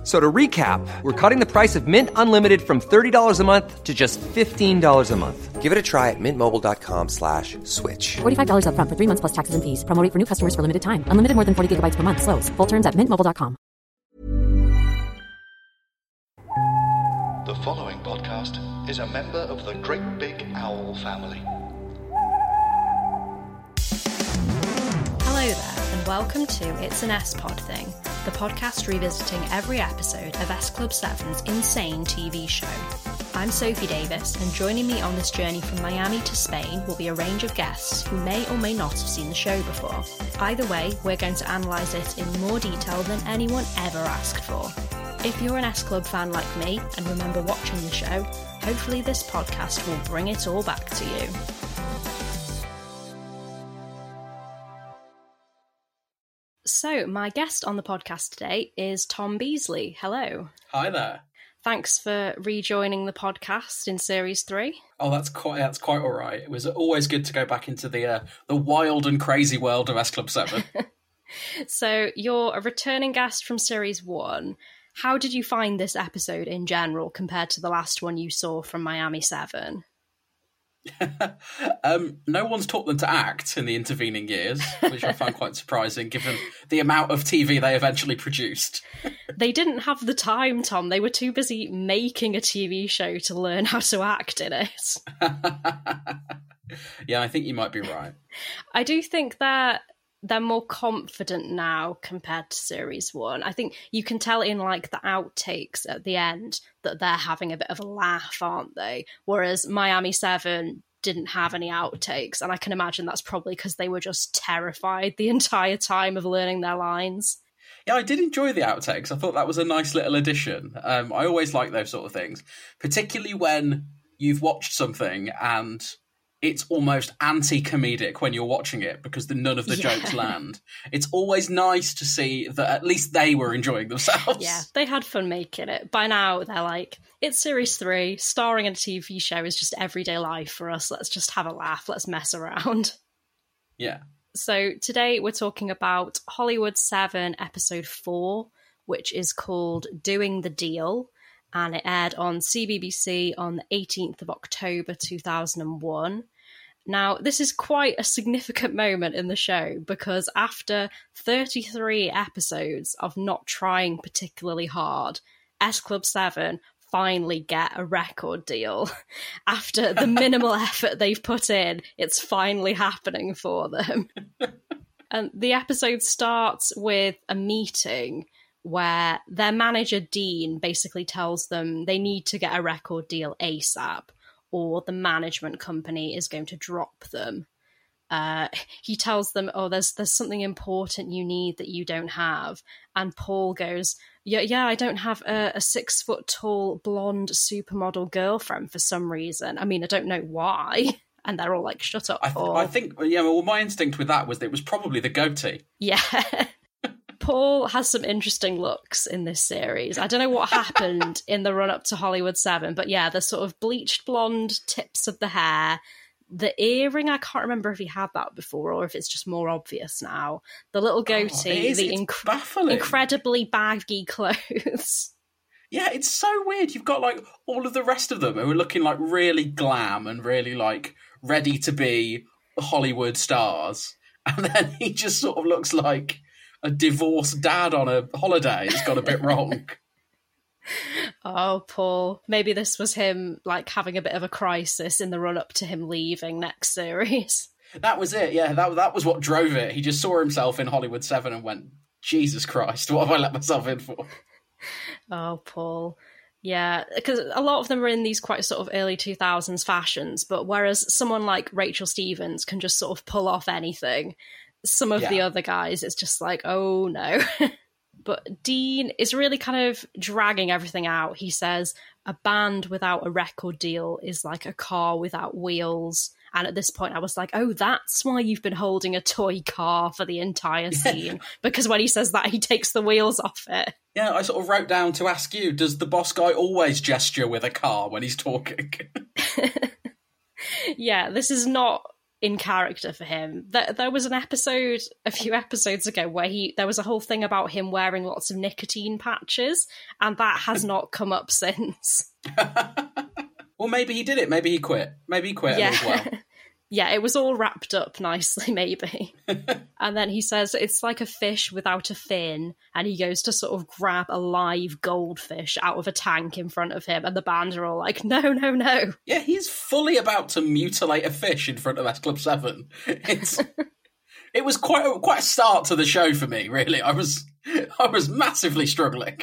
F- So to recap, we're cutting the price of Mint Unlimited from $30 a month to just $15 a month. Give it a try at mintmobile.com slash switch. $45 upfront for three months plus taxes and fees. Promo rate for new customers for limited time. Unlimited more than 40 gigabytes per month. Slows. Full terms at mintmobile.com. The following podcast is a member of the Great Big Owl family. Hello there, and welcome to It's an S Pod Thing, the podcast revisiting every episode of S Club 7's insane TV show. I'm Sophie Davis, and joining me on this journey from Miami to Spain will be a range of guests who may or may not have seen the show before. Either way, we're going to analyse it in more detail than anyone ever asked for. If you're an S Club fan like me and remember watching the show, hopefully this podcast will bring it all back to you. So, my guest on the podcast today is Tom Beasley. Hello. Hi there. Thanks for rejoining the podcast in series three. Oh, that's quite that's quite all right. It was always good to go back into the uh, the wild and crazy world of S Club Seven. So, you're a returning guest from series one. How did you find this episode in general compared to the last one you saw from Miami 7? um, no one's taught them to act in the intervening years, which I find quite surprising given the amount of TV they eventually produced. They didn't have the time, Tom. They were too busy making a TV show to learn how to act in it. yeah, I think you might be right. I do think that they're more confident now compared to series one. I think you can tell in like the outtakes at the end that they're having a bit of a laugh, aren't they? Whereas Miami Seven didn't have any outtakes, and I can imagine that's probably because they were just terrified the entire time of learning their lines. Yeah, I did enjoy the outtakes. I thought that was a nice little addition. Um, I always like those sort of things, particularly when you've watched something and it's almost anti-comedic when you're watching it because the, none of the Yeah. jokes land. It's always nice to see that at least they were enjoying themselves. Yeah, they had fun making it. By now, they're like, it's series three, starring in a TV show is just everyday life for us. Let's just have a laugh, let's mess around. Yeah. So today we're talking about Hollywood 7, episode 4, which is called Doing the Deal, and it aired on CBBC on the 18th of October 2001. Now, this is quite a significant moment in the show because after 33 episodes of not trying particularly hard, S Club 7 finally get a record deal. After the minimal effort they've put in, it's finally happening for them. And the episode starts with a meeting where their manager Dean basically tells them they need to get a record deal ASAP or the management company is going to drop them. Uh, he tells them, "Oh, there's there's something important you need that you don't have," and Paul goes, "Yeah, yeah, I don't have a, a six foot tall blonde supermodel girlfriend for some reason. I mean, I don't know why." And they're all like, "Shut up, I, th- I think, yeah, well, my instinct with that was that it was probably the goatee. Yeah. Paul has some interesting looks in this series. I don't know what happened in the run up to Hollywood 7, but yeah, the sort of bleached blonde tips of the hair, the earring, I can't remember if he had that before or if it's just more obvious now. The little Oh, goatee, is, the inc- incredibly baggy clothes. Yeah, it's so weird. You've got like all of the rest of them who are looking like really glam and really like ready to be Hollywood stars, and then he just sort of looks like a divorced dad on a holiday. It's got a bit wrong. Oh, Paul. Maybe this was him like having a bit of a crisis in the run up to him leaving next series. That was it. Yeah, that that was what drove it. He just saw himself in Hollywood Seven and went, "Jesus Christ, what have I let myself in for?" Oh, Paul. Yeah, because a lot of them are in these quite sort of early 2000s fashions, but whereas someone like Rachel Stevens can just sort of pull off anything, some of the other guys, it's just like, oh no. but Dean is really kind of dragging everything out. He says, a band without a record deal is like a car without wheels, And at this point, I was like, oh, that's why you've been holding a toy car for the entire scene. because when he says that, he takes the wheels off it. Yeah, I sort of wrote down to ask you: Does the boss guy always gesture with a car when he's talking? yeah, this is not in character for him. There, there was an episode a few episodes ago where he there was a whole thing about him wearing lots of nicotine patches, and that has not come up since. well, maybe he did it. Maybe he quit. Maybe he quit yeah. as well. yeah, it was all wrapped up nicely, maybe. and then he says it's like a fish without a fin, and he goes to sort of grab a live goldfish out of a tank in front of him, and the band are all like, "No, no, no!" Yeah, he's fully about to mutilate a fish in front of S Club Seven. It's it was quite a, quite a start to the show for me. Really, I was I was massively struggling.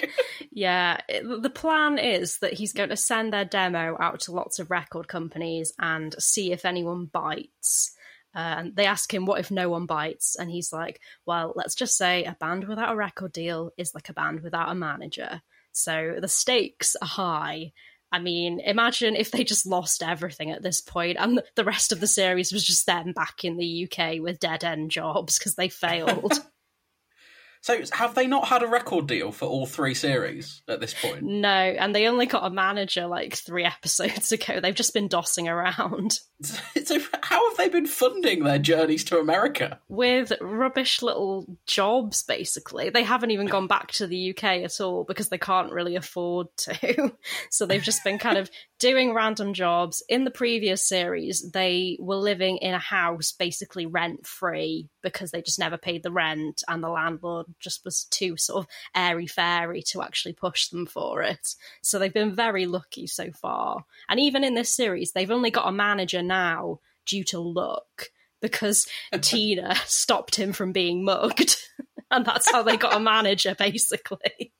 yeah, it, the plan is that he's going to send their demo out to lots of record companies and see if anyone bites. Uh, and they ask him, "What if no one bites?" And he's like, "Well, let's just say a band without a record deal is like a band without a manager." So the stakes are high, I mean, imagine if they just lost everything at this point and the rest of the series was just them back in the UK with dead end jobs because they failed. So have they not had a record deal for all three series at this point? No, and they only got a manager like three episodes ago. They've just been dossing around. So how have they been funding their journeys to America? With rubbish little jobs, basically. They haven't even gone back to the UK at all because they can't really afford to. so they've just been kind of doing random jobs. In the previous series, they were living in a house basically rent free because they just never paid the rent and the landlord just was too sort of airy fairy to actually push them for it. So they've been very lucky so far. And even in this series, they've only got a manager now due to luck because Tina stopped him from being mugged. and that's how they got a manager, basically.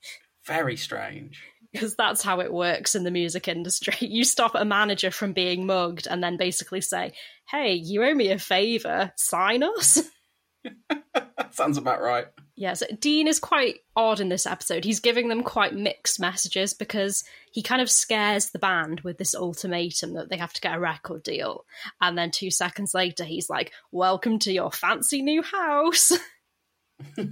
Very strange. Because that's how it works in the music industry. You stop a manager from being mugged and then basically say, hey, you owe me a favour, sign us. Sounds about right. Yeah, so Dean is quite odd in this episode. He's giving them quite mixed messages because he kind of scares the band with this ultimatum that they have to get a record deal. And then two seconds later, he's like, Welcome to your fancy new house.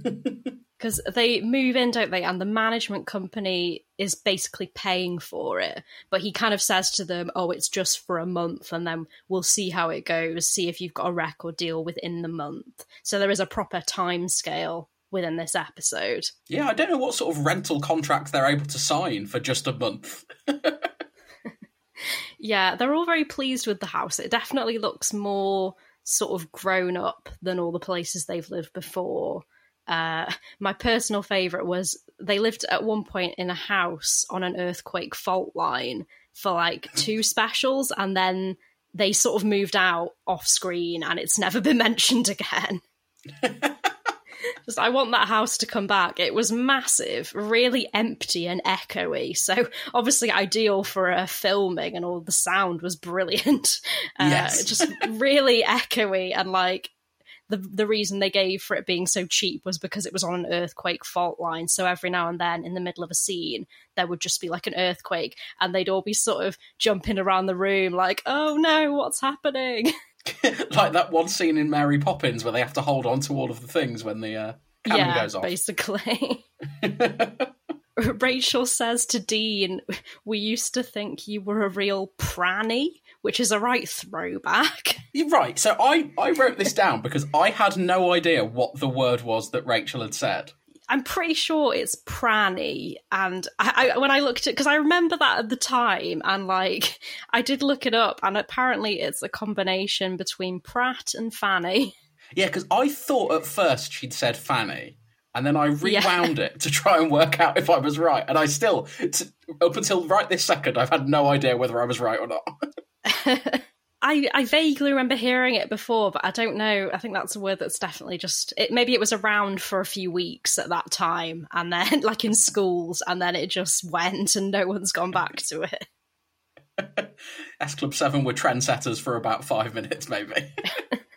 Because they move in, don't they? And the management company is basically paying for it. But he kind of says to them, Oh, it's just for a month, and then we'll see how it goes, see if you've got a record deal within the month. So there is a proper time scale within this episode. Yeah, I don't know what sort of rental contract they're able to sign for just a month. yeah, they're all very pleased with the house. It definitely looks more sort of grown up than all the places they've lived before. Uh, my personal favourite was they lived at one point in a house on an earthquake fault line for like two specials, and then they sort of moved out off screen, and it's never been mentioned again. Just, I want that house to come back. It was massive, really empty and echoey. So obviously ideal for a filming, and all the sound was brilliant. Uh, yes. just really echoey and like the the reason they gave for it being so cheap was because it was on an earthquake fault line. So every now and then, in the middle of a scene, there would just be like an earthquake, and they'd all be sort of jumping around the room, like, "Oh no, what's happening?" like that one scene in Mary Poppins where they have to hold on to all of the things when the uh, cannon yeah, goes off. Basically. Rachel says to Dean, We used to think you were a real pranny, which is a right throwback. You're right. So I, I wrote this down because I had no idea what the word was that Rachel had said. I'm pretty sure it's Pranny, and I, I when I looked at because I remember that at the time, and like I did look it up, and apparently it's a combination between Pratt and Fanny. Yeah, because I thought at first she'd said Fanny, and then I rewound yeah. it to try and work out if I was right, and I still, t- up until right this second, I've had no idea whether I was right or not. I, I vaguely remember hearing it before, but I don't know. I think that's a word that's definitely just it. Maybe it was around for a few weeks at that time, and then like in schools, and then it just went, and no one's gone back to it. S Club Seven were trendsetters for about five minutes, maybe.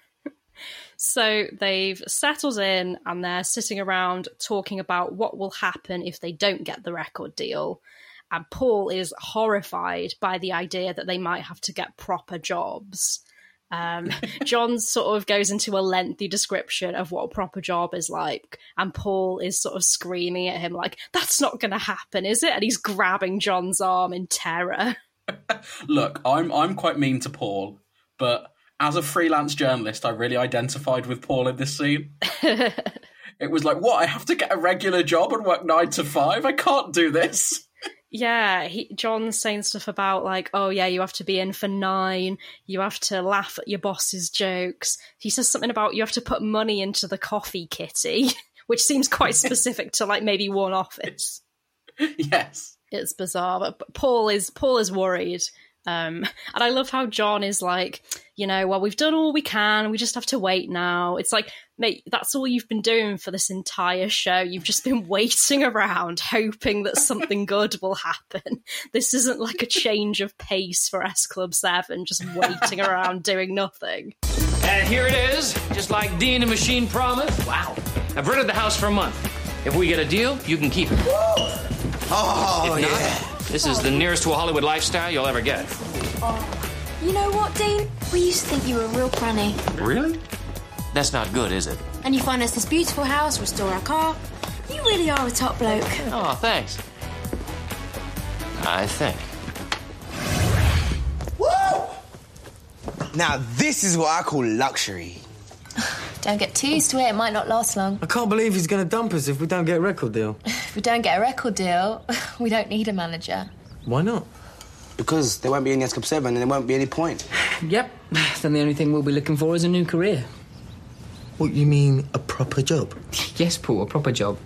so they've settled in, and they're sitting around talking about what will happen if they don't get the record deal and Paul is horrified by the idea that they might have to get proper jobs. Um, John sort of goes into a lengthy description of what a proper job is like, and Paul is sort of screaming at him like, "That's not going to happen, is it?" And he's grabbing John's arm in terror. Look, I'm I'm quite mean to Paul, but as a freelance journalist, I really identified with Paul in this scene. it was like, what? I have to get a regular job and work nine to five. I can't do this. Yeah, he, John's saying stuff about like, oh yeah, you have to be in for nine. You have to laugh at your boss's jokes. He says something about you have to put money into the coffee kitty, which seems quite specific to like maybe one office. yes, it's bizarre. But Paul is Paul is worried um, and I love how John is like, you know, well, we've done all we can. We just have to wait now. It's like, mate, that's all you've been doing for this entire show. You've just been waiting around, hoping that something good will happen. This isn't like a change of pace for S Club 7, just waiting around doing nothing. And here it is, just like Dean and Machine promised. Wow. I've rented the house for a month. If we get a deal, you can keep it. Oh, if not, yeah. This is the nearest to a Hollywood lifestyle you'll ever get. Oh. You know what, Dean? We used to think you were a real pranny. Really? That's not good, is it? And you find us this beautiful house, restore our car. You really are a top bloke. Oh, thanks. I think. Woo! Now, this is what I call luxury. Don't get too used to it, it might not last long. I can't believe he's going to dump us if we don't get a record deal. If we don't get a record deal, we don't need a manager. Why not? Because there won't be any S Club 7 and there won't be any point. Yep. Then the only thing we'll be looking for is a new career. What, you mean a proper job? yes, Paul, a proper job.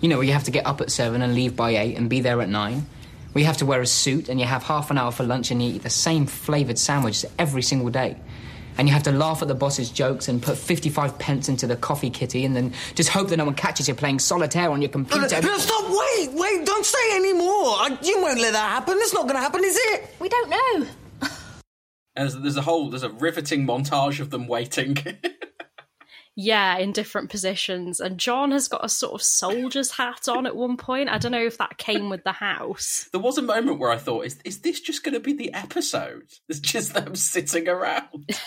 You know, where you have to get up at seven and leave by eight and be there at nine. Where you have to wear a suit and you have half an hour for lunch and you eat the same flavoured sandwich every single day and you have to laugh at the boss's jokes and put 55 pence into the coffee kitty and then just hope that no one catches you playing solitaire on your computer. Stop, wait, wait, don't say any more. You won't let that happen. It's not going to happen, is it? We don't know. There's, there's a whole, there's a riveting montage of them waiting. yeah, in different positions. And John has got a sort of soldier's hat on at one point. I don't know if that came with the house. There was a moment where I thought, is, is this just going to be the episode? It's just them sitting around.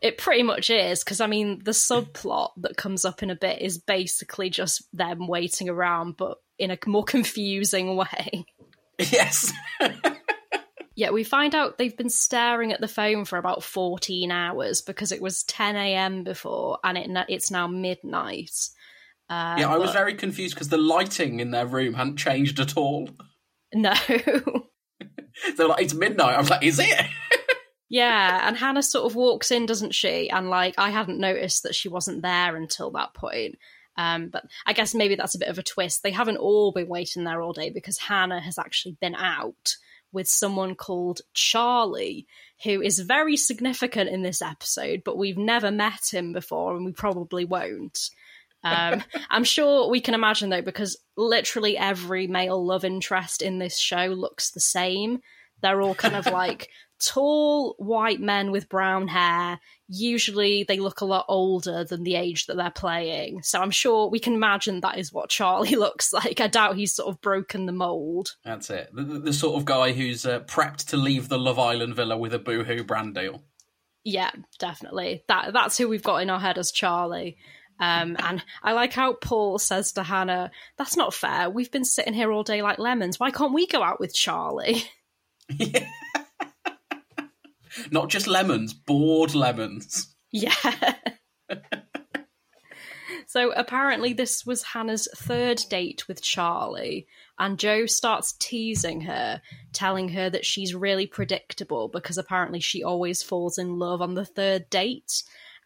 it pretty much is, because I mean, the subplot that comes up in a bit is basically just them waiting around, but in a more confusing way. Yes. Yeah, we find out they've been staring at the phone for about 14 hours because it was 10 a.m. before and it, it's now midnight. Uh, yeah, I was very confused because the lighting in their room hadn't changed at all. No. They're like, it's midnight. I was like, is it? yeah, and Hannah sort of walks in, doesn't she? And like, I hadn't noticed that she wasn't there until that point. Um, but I guess maybe that's a bit of a twist. They haven't all been waiting there all day because Hannah has actually been out with someone called Charlie, who is very significant in this episode, but we've never met him before and we probably won't. Um, I'm sure we can imagine though, because literally every male love interest in this show looks the same. They're all kind of like tall white men with brown hair. Usually they look a lot older than the age that they're playing. So I'm sure we can imagine that is what Charlie looks like. I doubt he's sort of broken the mold. That's it. The, the sort of guy who's uh, prepped to leave the Love Island villa with a boohoo brand deal. Yeah, definitely. That that's who we've got in our head as Charlie. Um, and I like how Paul says to Hannah, "That's not fair. We've been sitting here all day like lemons. Why can't we go out with Charlie?" Yeah. Not just lemons, bored lemons. Yeah. so apparently, this was Hannah's third date with Charlie, and Joe starts teasing her, telling her that she's really predictable because apparently she always falls in love on the third date.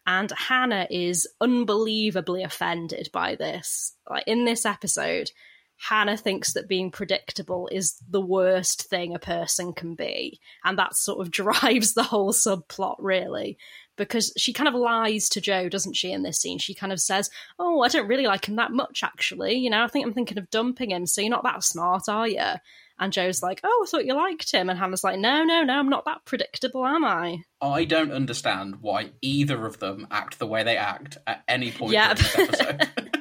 And Hannah is unbelievably offended by this. Like in this episode, Hannah thinks that being predictable is the worst thing a person can be. And that sort of drives the whole subplot, really. Because she kind of lies to Joe, doesn't she, in this scene? She kind of says, Oh, I don't really like him that much, actually. You know, I think I'm thinking of dumping him, so you're not that smart, are you? And Joe's like, Oh, I thought you liked him. And Hannah's like, No, no, no, I'm not that predictable, am I? I don't understand why either of them act the way they act at any point yeah. in this episode.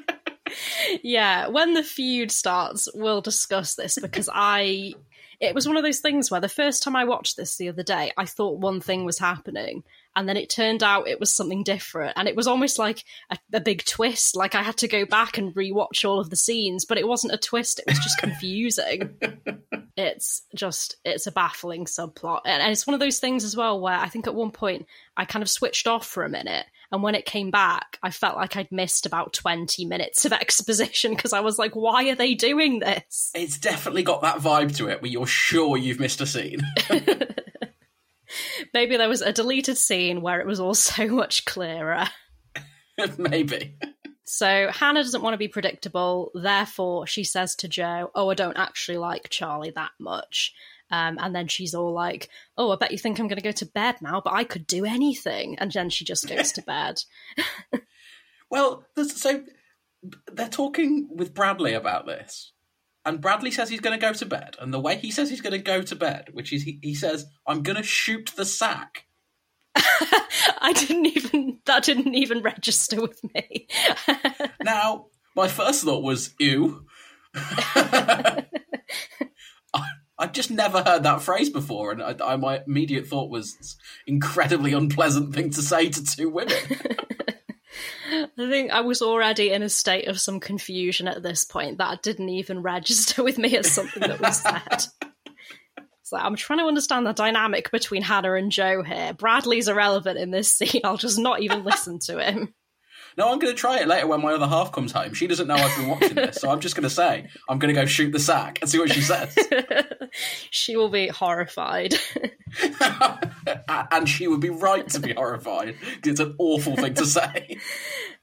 yeah, when the feud starts, we'll discuss this because I it was one of those things where the first time I watched this the other day, I thought one thing was happening, and then it turned out it was something different, and it was almost like a, a big twist. Like I had to go back and rewatch all of the scenes, but it wasn't a twist; it was just confusing. it's just it's a baffling subplot, and, and it's one of those things as well where I think at one point I kind of switched off for a minute. And when it came back, I felt like I'd missed about 20 minutes of exposition because I was like, why are they doing this? It's definitely got that vibe to it where you're sure you've missed a scene. Maybe there was a deleted scene where it was all so much clearer. Maybe. So Hannah doesn't want to be predictable, therefore she says to Joe, "Oh, I don't actually like Charlie that much." Um, and then she's all like, "Oh, I bet you think I'm going to go to bed now, but I could do anything." And then she just goes to bed. well, so they're talking with Bradley about this, and Bradley says he's going to go to bed. And the way he says he's going to go to bed, which is he, he says, "I'm going to shoot the sack." I didn't even that didn't even register with me. now, my first thought was, "Ew." I've just never heard that phrase before, and I, I, my immediate thought was incredibly unpleasant thing to say to two women. I think I was already in a state of some confusion at this point. That didn't even register with me as something that was said. So I'm trying to understand the dynamic between Hannah and Joe here. Bradley's irrelevant in this scene. I'll just not even listen to him. No, I'm going to try it later when my other half comes home. She doesn't know I've been watching this, so I'm just going to say I'm going to go shoot the sack and see what she says. she will be horrified. and she would be right to be horrified it's an awful thing to say.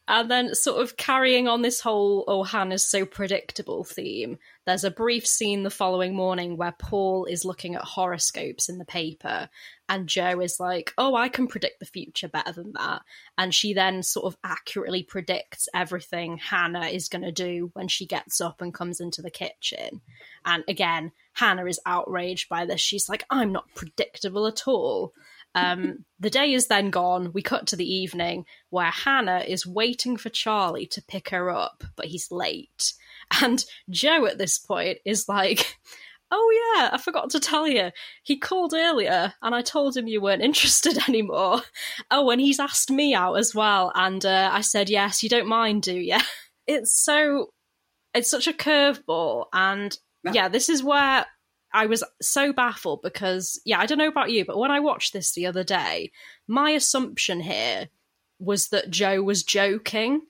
And then, sort of carrying on this whole "Oh, Hannah's so predictable" theme, there's a brief scene the following morning where Paul is looking at horoscopes in the paper, and Joe is like, "Oh, I can predict the future better than that," and she then sort of accurately predicts everything Hannah is going to do when she gets up and comes into the kitchen. And again, Hannah is outraged by this. She's like, "I'm not predictable at all." Um, the day is then gone. We cut to the evening where Hannah is waiting for Charlie to pick her up, but he's late. And Joe at this point is like, Oh, yeah, I forgot to tell you. He called earlier and I told him you weren't interested anymore. Oh, and he's asked me out as well. And uh, I said, Yes, you don't mind, do you? It's so. It's such a curveball. And yeah, this is where I was so baffled because, yeah, I don't know about you, but when I watched this the other day, my assumption here was that Joe was joking.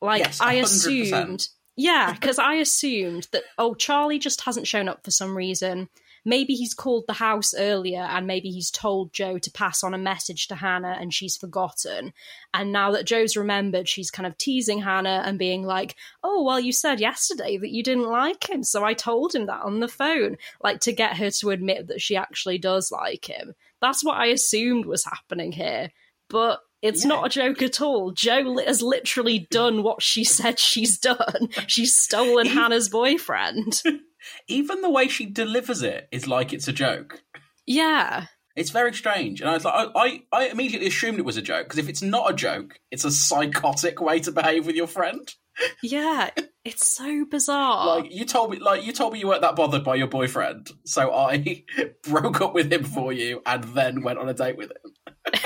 Like, Yes, I 100%. assumed, yeah, because I assumed that, oh, Charlie just hasn't shown up for some reason. Maybe he's called the house earlier and maybe he's told Joe to pass on a message to Hannah and she's forgotten. And now that Joe's remembered, she's kind of teasing Hannah and being like, oh, well, you said yesterday that you didn't like him. So I told him that on the phone, like to get her to admit that she actually does like him. That's what I assumed was happening here. But it's not a joke at all. Joe has literally done what she said she's done. She's stolen Hannah's boyfriend. Even the way she delivers it is like it's a joke. Yeah. It's very strange, and I was like, I, I, I immediately assumed it was a joke because if it's not a joke, it's a psychotic way to behave with your friend. Yeah. It's so bizarre. Like you told me, like you told me you weren't that bothered by your boyfriend, so I broke up with him for you and then went on a date with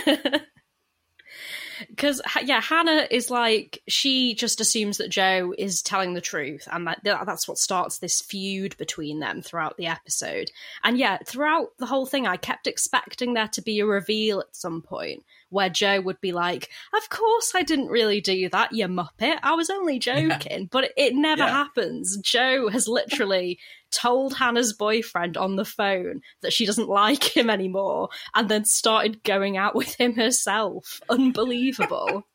him. Because yeah hannah is like she just assumes that joe is telling the truth and that that's what starts this feud between them throughout the episode. And yeah throughout the whole thing i kept expecting there to be a reveal at some point where joe would be like of course i didn't really do that you muppet. I was only joking. But it never Yeah. happens. Joe has literally told hannah's boyfriend on the phone that she doesn't like him anymore and then started going out with him herself. Unbelievable.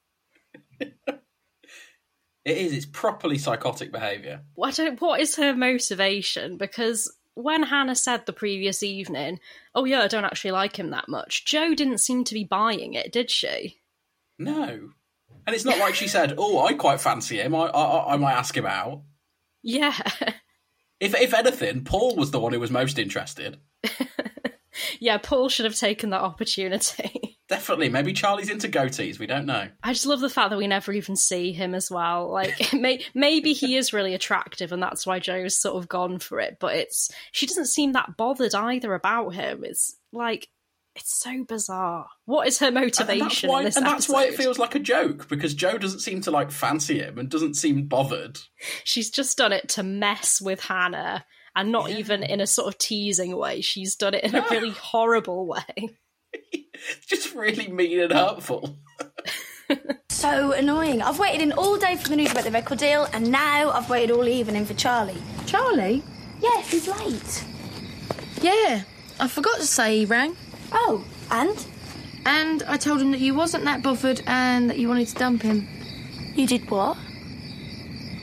It is. It's properly psychotic behaviour. what, what is her motivation? Because when hannah said the previous evening oh yeah i don't actually like him that much joe didn't seem to be buying it did she No, and it's not like she said, "Oh, I quite fancy him. I, I, I might ask him out." yeah If, if anything, Paul was the one who was most interested. yeah paul should have taken that opportunity Definitely. Maybe Charlie's into goatees. We don't know. I just love the fact that we never even see him as well. Like, may, maybe he is really attractive, and that's why Joe's sort of gone for it. But it's she doesn't seem that bothered either about him. It's like it's so bizarre. What is her And that's motivation? why, in this and that's why it feels like a joke because Joe doesn't seem to like fancy him and doesn't seem bothered. She's just done it to mess with Hannah, and not even in a sort of teasing way. She's done it in a really horrible way. Just really mean and hurtful. So annoying. I've waited in all day for the news about the record deal, and now I've waited all evening for Charlie. Charlie? Yes, he's late. Yeah, I forgot to say he rang. Oh, and? And I told him that you wasn't that bothered and that you wanted to dump him. You did what?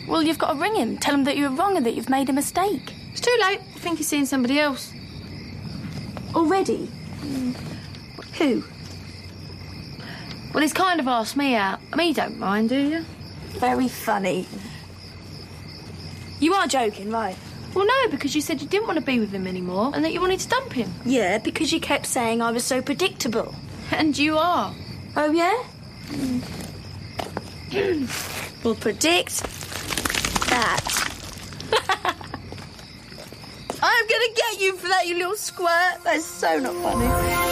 Well, you've got to ring him. Tell him that you were wrong and that you've made a mistake. It's too late. I think he's seeing somebody else. Already? Mm. Who? Well, he's kind of asked me out. I mean, you don't mind, do you? Very funny. You are joking, right? Well, no, because you said you didn't want to be with him anymore and that you wanted to dump him. Yeah, because you kept saying I was so predictable. And you are. Oh, yeah? we'll predict that. I'm gonna get you for that, you little squirt. That's so not funny.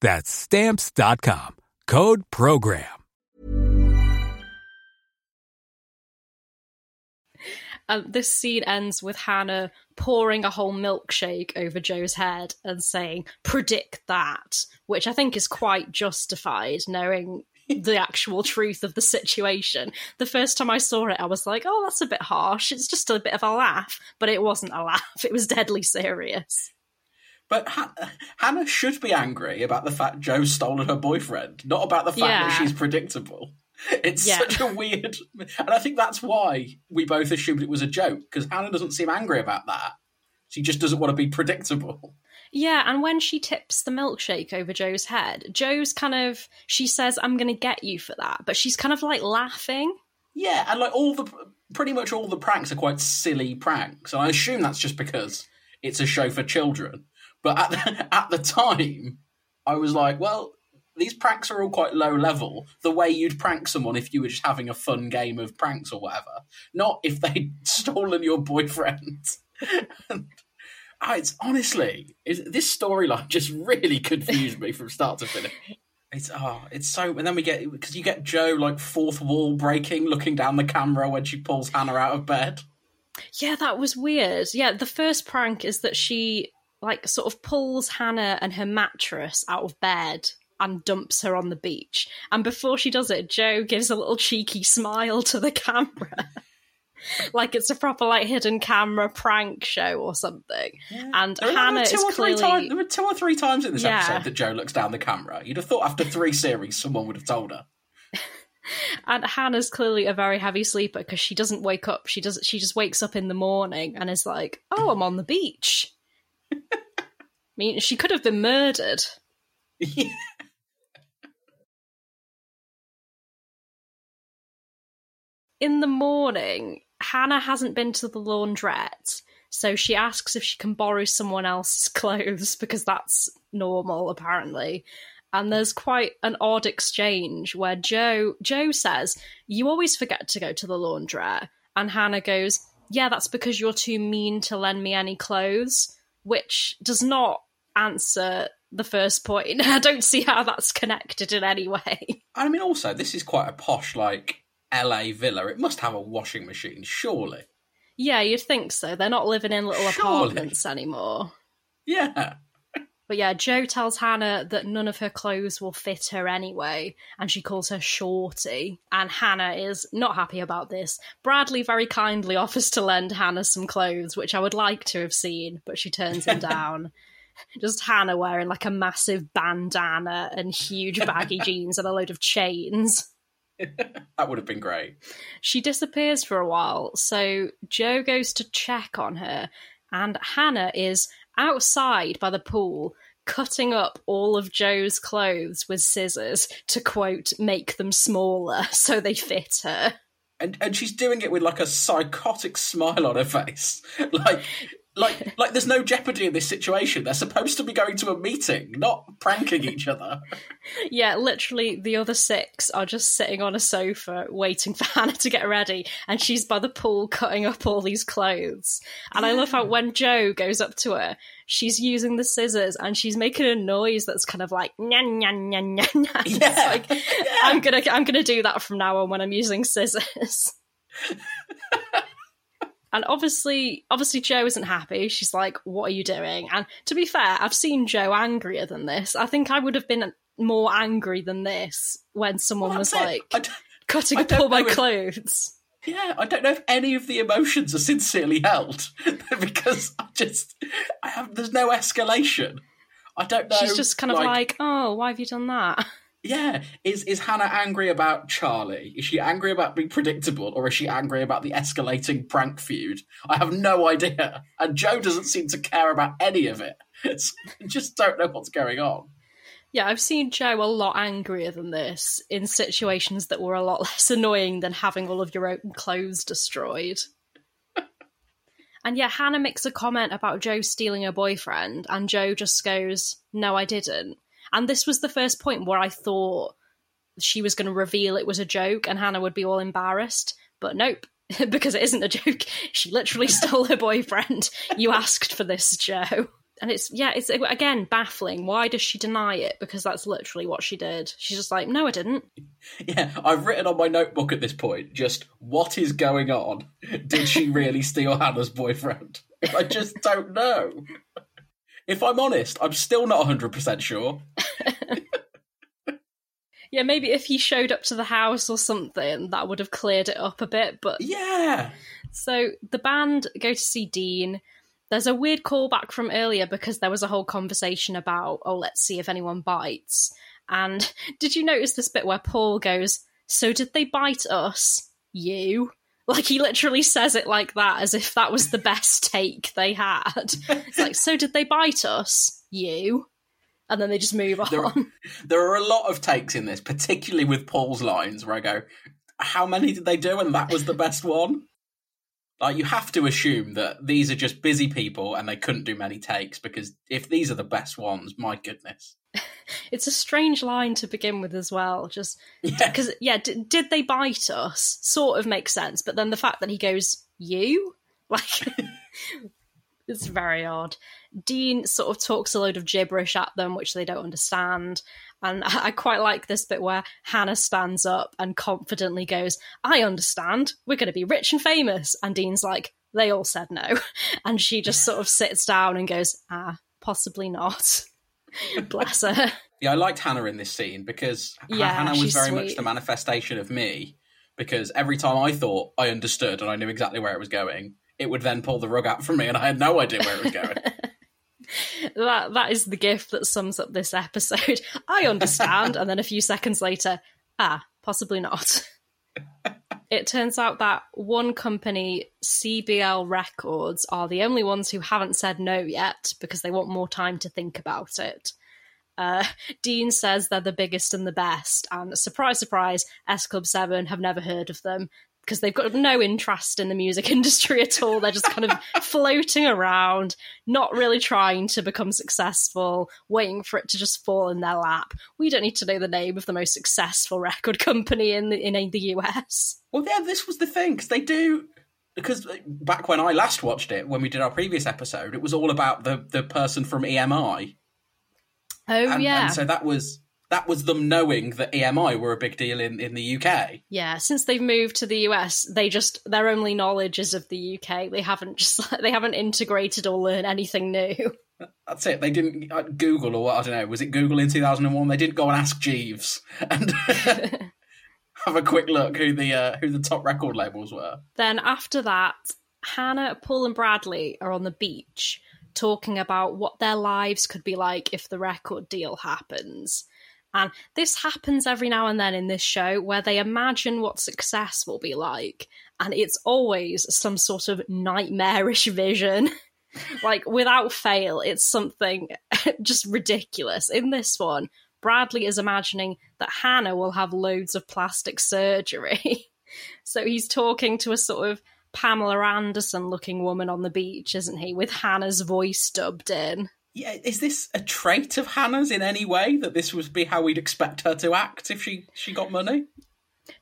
That's Stamps.com. Code PROGRAM. Um, this scene ends with Hannah pouring a whole milkshake over Joe's head and saying, predict that, which I think is quite justified knowing the actual truth of the situation. The first time I saw it, I was like, oh, that's a bit harsh. It's just a bit of a laugh. But it wasn't a laugh, it was deadly serious. But ha- Hannah should be angry about the fact Joe stolen her boyfriend, not about the fact that she's predictable. It's Yeah. such a weird, and I think that's why we both assumed it was a joke because Hannah doesn't seem angry about that. She just doesn't want to be predictable. Yeah, and when she tips the milkshake over Joe's head, Joe's kind of, she says, I'm going to get you for that. But she's kind of like laughing. Yeah, and like all the pretty much all the pranks are quite silly pranks, and I assume that's just because it's a show for children. But at the, at the time, I was like, well, these pranks are all quite low level. The way you'd prank someone if you were just having a fun game of pranks or whatever, not if they'd stolen your boyfriend. And, it's honestly, it, this storyline just really confused me from start to finish. It's oh, it's so. And then we get because you get Joe like fourth wall breaking, looking down the camera when she pulls Hannah out of bed. Yeah, that was weird. Yeah, the first prank is that she, like, sort of pulls Hannah and her mattress out of bed and dumps her on the beach. And before she does it, Joe gives a little cheeky smile to the camera. like it's a proper like hidden camera prank show or something. And There Hannah two is or three clearly times. There were two or three times in this Yeah. episode that Joe looks down the camera. You'd have thought after three series, someone would have told her. and Hannah's clearly a very heavy sleeper because she doesn't wake up. She does. She just wakes up in the morning and is like, "Oh, I'm on the beach." I mean, she could have been murdered. In the morning, Hannah hasn't been to the laundrette, so she asks if she can borrow someone else's clothes because that's normal, apparently. And there's quite an odd exchange where Joe Joe says, "You always forget to go to the laundrette," and Hannah goes, "Yeah, that's because you're too mean to lend me any clothes," which does not answer the first point. I don't see how that's connected in any way. I mean, also, this is quite a posh, like, LA villa. It must have a washing machine, surely. Yeah, you'd think so. They're not living in little Surely. apartments anymore. Yeah. But yeah, Joe tells Hannah that none of her clothes will fit her anyway, and she calls her shorty. And Hannah is not happy about this. Bradley very kindly offers to lend Hannah some clothes, which I would like to have seen, but she turns him down. Just Hannah wearing like a massive bandana and huge baggy jeans and a load of chains. That would have been great. She disappears for a while, so Joe goes to check on her, and Hannah is outside by the pool cutting up all of Joe's clothes with scissors to quote make them smaller so they fit her. And and she's doing it with like a psychotic smile on her face. Like like like there's no jeopardy in this situation. They're supposed to be going to a meeting, not pranking each other. Yeah, literally the other six are just sitting on a sofa waiting for Hannah to get ready and she's by the pool cutting up all these clothes. And I love how when Joe goes up to her, she's using the scissors and she's making a noise that's kind of like nyan nyan nyan nyan. nyan. It's Yeah. like, I'm gonna I'm gonna do that from now on when I'm using scissors. And obviously, obviously, Joe isn't happy. She's like, "What are you doing?" And to be fair, I've seen Joe angrier than this. I think I would have been more angry than this when someone Well, was it. like cutting up all my if- clothes. Yeah, I don't know if any of the emotions are sincerely held because I just I have there's no escalation. I don't know. She's just kind of like, "Oh, why have you done that?" Yeah, is is Hannah angry about Charlie? Is she angry about being predictable, or is she angry about the escalating prank feud? I have no idea, and Joe doesn't seem to care about any of it. It's, I just don't know what's going on. Yeah, I've seen Joe a lot angrier than this in situations that were a lot less annoying than having all of your own clothes destroyed. and yeah, Hannah makes a comment about Joe stealing her boyfriend, and Joe just goes, No, I didn't. And this was the first point where I thought she was going to reveal it was a joke and Hannah would be all embarrassed. But nope, because it isn't a joke. She literally stole her boyfriend. You asked for this, Joe. And it's, yeah, it's again baffling. Why does she deny it? Because that's literally what she did. She's just like, no, I didn't. Yeah, I've written on my notebook at this point just what is going on. Did she really steal Hannah's boyfriend? I just don't know. If I'm honest, I'm still not 100% sure. Yeah, maybe if he showed up to the house or something, that would have cleared it up a bit. But yeah. So the band go to see Dean. There's a weird callback from earlier because there was a whole conversation about, oh, let's see if anyone bites. And did you notice this bit where Paul goes, So did they bite us? You? Like he literally says it like that, as if that was the best take they had. It's like, So did they bite us? You? And then they just move on. There are, there are a lot of takes in this, particularly with Paul's lines, where I go, "How many did they do?" And that was the best one. Like you have to assume that these are just busy people and they couldn't do many takes because if these are the best ones, my goodness. It's a strange line to begin with as well. Just because, yeah, d- did they bite us? Sort of makes sense, but then the fact that he goes, "You," like, it's very odd. Dean sort of talks a load of gibberish at them, which they don't understand. And I I quite like this bit where Hannah stands up and confidently goes, I understand. We're going to be rich and famous. And Dean's like, they all said no. And she just sort of sits down and goes, ah, possibly not. Bless her. Yeah, I liked Hannah in this scene because Yeah, Hannah was very much the manifestation of me. Because every time I thought I understood and I knew exactly where it was going, it would then pull the rug out from me, and I had no idea where it was going. that that is the gift that sums up this episode. I understand, and then a few seconds later, ah, possibly not. It turns out that one company, CBL Records, are the only ones who haven't said no yet because they want more time to think about it. Uh, Dean says they're the biggest and the best, and surprise, surprise, S Club 7 have never heard of them because they've got no interest in the music industry at all. They're just kind of floating around, not really trying to become successful, waiting for it to just fall in their lap. We don't need to know the name of the most successful record company in the, in the US. Well, yeah, this was the thing because they do. Because back when I last watched it, when we did our previous episode, it was all about the the person from EMI. Oh and, yeah. and so that was that was them knowing that EMI were a big deal in, in the UK. Yeah, since they've moved to the US, they just their only knowledge is of the UK. They haven't just they haven't integrated or learned anything new. That's it. They didn't uh, Google or what I don't know. Was it Google in two thousand and one? They didn't go and ask Jeeves and have a quick look who the uh, who the top record labels were. Then after that, Hannah, Paul, and Bradley are on the beach talking about what their lives could be like if the record deal happens. And this happens every now and then in this show where they imagine what success will be like, and it's always some sort of nightmarish vision. like, without fail, it's something just ridiculous. In this one, Bradley is imagining that Hannah will have loads of plastic surgery. so he's talking to a sort of Pamela Anderson looking woman on the beach, isn't he, with Hannah's voice dubbed in. Yeah, is this a trait of Hannah's in any way that this would be how we'd expect her to act if she she got money?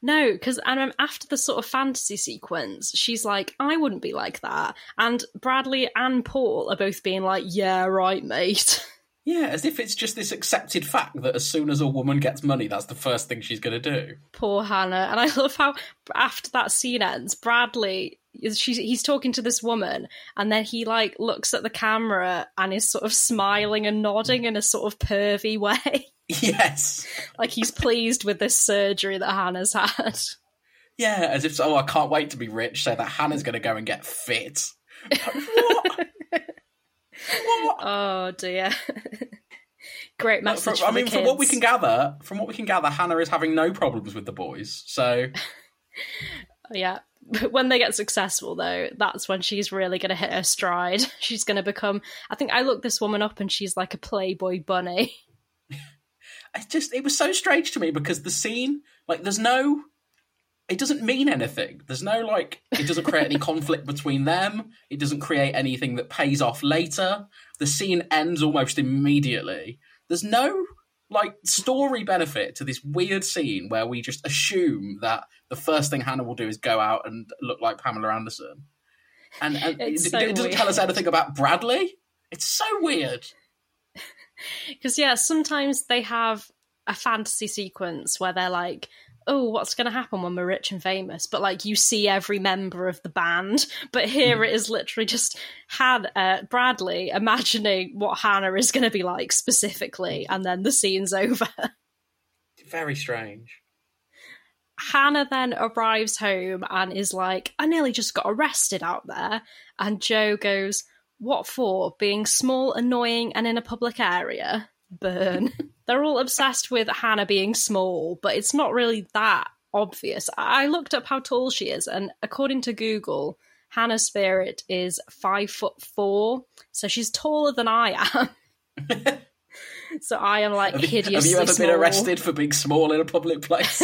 No, because um, after the sort of fantasy sequence, she's like, I wouldn't be like that. And Bradley and Paul are both being like, yeah, right, mate. Yeah, as if it's just this accepted fact that as soon as a woman gets money, that's the first thing she's going to do. Poor Hannah. And I love how after that scene ends, Bradley he's talking to this woman and then he like looks at the camera and is sort of smiling and nodding in a sort of pervy way. Yes. like he's pleased with this surgery that Hannah's had. Yeah, as if oh, I can't wait to be rich, so that Hannah's going to go and get fit. What? What? Oh dear. Great message. From- I mean, from what we can gather, from what we can gather, Hannah is having no problems with the boys. So Yeah. But when they get successful, though, that's when she's really going to hit her stride. She's going to become. I think I looked this woman up and she's like a Playboy bunny. it's just it was so strange to me because the scene, like, there's no. It doesn't mean anything. There's no like. It doesn't create any conflict between them. It doesn't create anything that pays off later. The scene ends almost immediately. There's no like story benefit to this weird scene where we just assume that the first thing Hannah will do is go out and look like Pamela Anderson, and, and it, so it doesn't tell us anything about Bradley. It's so weird. Because, yeah, sometimes they have a fantasy sequence where they're like, oh, what's going to happen when we're rich and famous? But, like, you see every member of the band. But here it is literally just had uh, Bradley imagining what Hannah is going to be like specifically, and then the scene's over. Very strange. Hannah then arrives home and is like, I nearly just got arrested out there. And Joe goes, What for? Being small, annoying, and in a public area? Burn. They're all obsessed with Hannah being small, but it's not really that obvious. I looked up how tall she is, and according to Google, Hannah Spearritt is five foot four, so she's taller than I am. so I am like Have hideously have you ever small. been arrested for being small in a public place?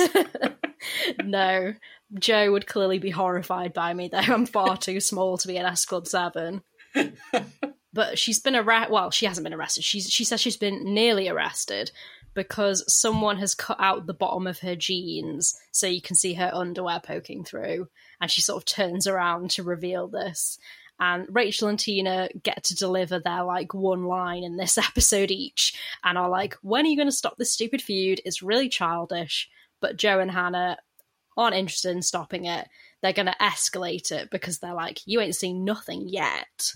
no, Joe would clearly be horrified by me, though. I'm far too small to be in S Club 7. but she's been arrested. Well, she hasn't been arrested. She's, she says she's been nearly arrested because someone has cut out the bottom of her jeans so you can see her underwear poking through. And she sort of turns around to reveal this. And Rachel and Tina get to deliver their like one line in this episode each, and are like, "When are you going to stop this stupid feud? It's really childish." But Joe and Hannah aren't interested in stopping it. They're going to escalate it because they're like, "You ain't seen nothing yet."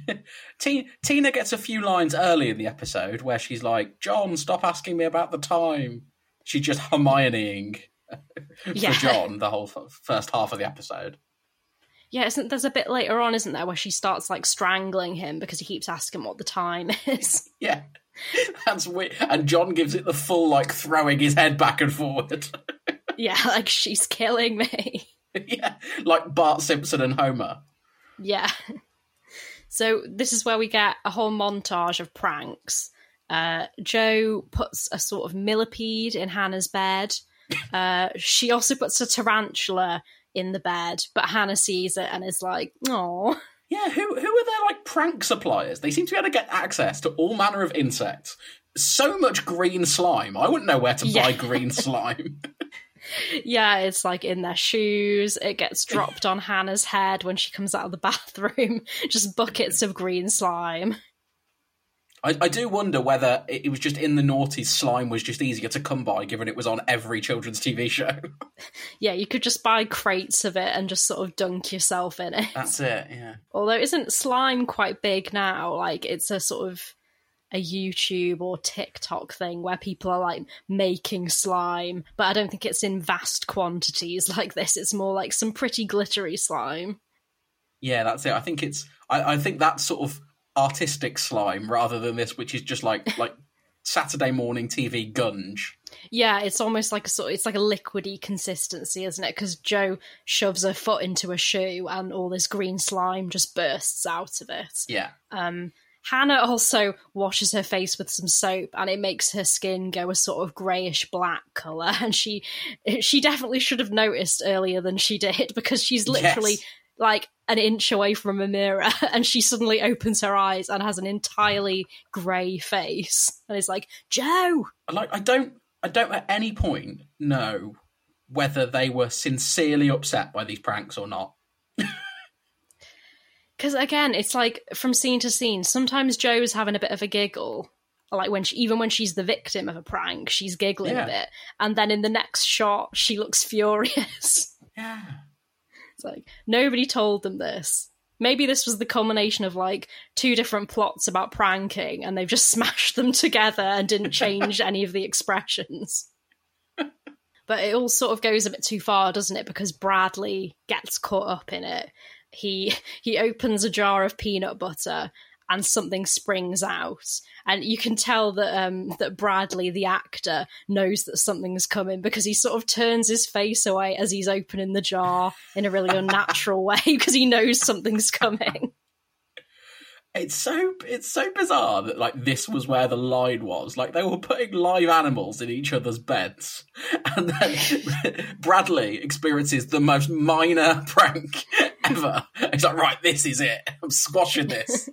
Tina, Tina gets a few lines early in the episode where she's like, "John, stop asking me about the time." She's just Hermioneing for Yeah. John the whole f- first half of the episode. Yeah, isn't there's a bit later on, isn't there, where she starts like strangling him because he keeps asking what the time is. Yeah, that's weird. And John gives it the full like throwing his head back and forward, yeah, like she's killing me. yeah, like Bart Simpson and Homer. Yeah. So this is where we get a whole montage of pranks. Uh, Joe puts a sort of millipede in Hannah's bed. Uh, she also puts a tarantula in the bed, but Hannah sees it and is like, "Oh, Yeah, who who are their like prank suppliers? They seem to be able to get access to all manner of insects. So much green slime. I wouldn't know where to buy green slime. yeah." It's like in their shoes. It gets dropped on Hannah's head when she comes out of the bathroom. Just buckets of green slime. I, I do wonder whether it, was just in the noughties, slime was just easier to come by, given it was on every children's TV show. Yeah, you could just buy crates of it and just sort of dunk yourself in it. That's it. Yeah. Although isn't slime quite big now? Like it's a sort of a YouTube or TikTok thing where people are like making slime, but I don't think it's in vast quantities like this. It's more like some pretty glittery slime. Yeah, that's it. I think it's. I, I think that's sort of artistic slime rather than this, which is just like like Saturday morning TV gunge. Yeah, it's almost like a sort. It's like a liquidy consistency, isn't it? Because Joe shoves her foot into a shoe, and all this green slime just bursts out of it. Yeah. Um, Hannah also washes her face with some soap, and it makes her skin go a sort of greyish black color. And she, she definitely should have noticed earlier than she did because she's literally Yes. like an inch away from a mirror, and she suddenly opens her eyes and has an entirely grey face, and is like, "Joe." Like I don't. I don't at any point know whether they were sincerely upset by these pranks or not. Because again, it's like from scene to scene. Sometimes Joe's having a bit of a giggle, like when she, even when she's the victim of a prank, she's giggling Yeah. a bit, and then in the next shot, she looks furious. Yeah. It's like nobody told them this. Maybe this was the culmination of like two different plots about pranking, and they've just smashed them together and didn't change any of the expressions. But it all sort of goes a bit too far, doesn't it? Because Bradley gets caught up in it. He he opens a jar of peanut butter and something springs out. And you can tell that um that Bradley, the actor, knows that something's coming because he sort of turns his face away as he's opening the jar in a really unnatural way because he knows something's coming. It's so it's so bizarre that like this was where the line was. Like they were putting live animals in each other's beds, and then Bradley experiences the most minor prank ever. He's like, right, this is it. I'm squashing this.